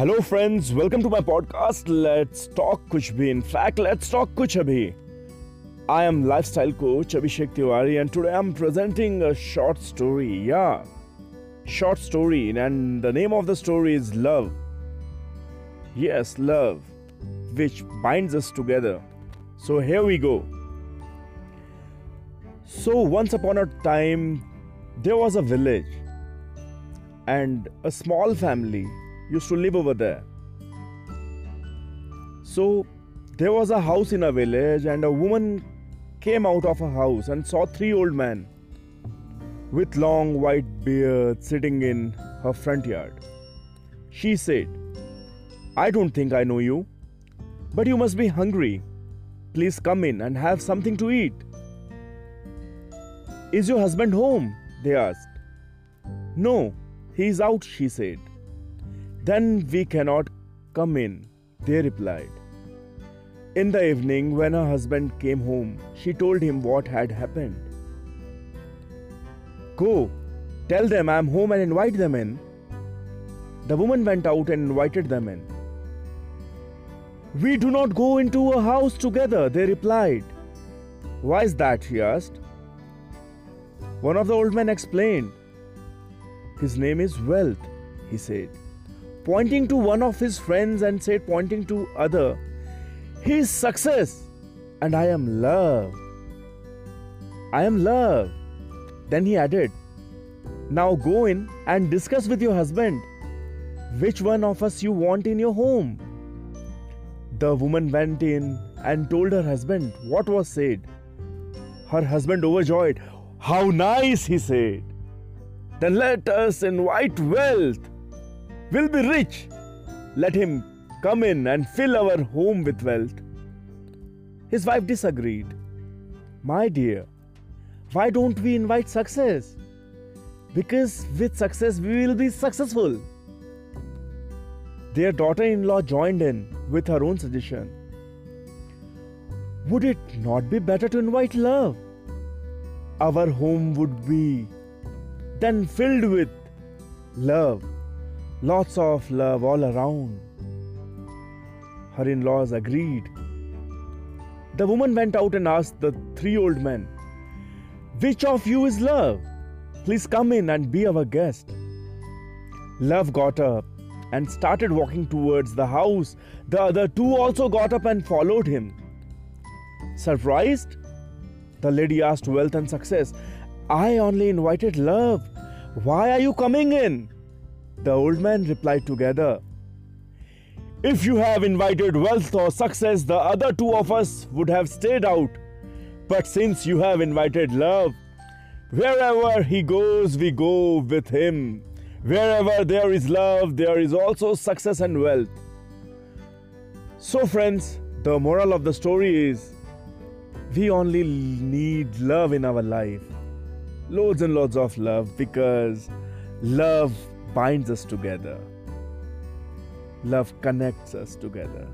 Hello friends welcome to my podcast let's talk कुछ भी in fact let's talk कुछ अभी I am lifestyle coach Abhishek Tiwari and today I'm presenting a short story. Yeah, short story and the name of the story is Love. Yes, love, which binds us together. So here we go. So once upon a time there was a village and a small family used to live over there. So there was a house in a village, and a woman came out of a house and saw three old men with long white beards sitting in her front yard. She said, I don't think I know you, but you must be hungry. Please come in and have something to eat. Is your husband home? They asked. No, he is out, she said. Then we cannot come in, they replied. In the evening, when her husband came home, she told him what had happened. Go, tell them I am home and invite them in. The woman went out and invited them in. We do not go into a house together, they replied. Why is that? she asked. One of the old men explained. His name is Wealth, he said pointing to one of his friends and said, pointing to other, He is success, and I am love. I am love. Then he added, Now go in and discuss with your husband which one of us you want in your home. The woman went in and told her husband what was said. Her husband, overjoyed, How nice, he said. Then let us invite wealth will be rich. Let him come in and fill our home with wealth. His wife disagreed. My dear, why don't we invite success? Because with success we will be successful. Their daughter in law joined in with her own suggestion. Would it not be better to invite love? Our home would be then filled with love Lots of love all around. Her in laws agreed. The woman went out and asked the three old men, Which of you is love? Please come in and be our guest. Love got up and started walking towards the house. The other two also got up and followed him. Surprised? The lady asked Wealth and Success, I only invited love. Why are you coming in? The old man replied together, If you have invited wealth or success, the other two of us would have stayed out. But since you have invited love, wherever he goes, we go with him. Wherever there is love, there is also success and wealth. So, friends, the moral of the story is we only need love in our life. Loads and loads of love because love binds us together. Love connects us together.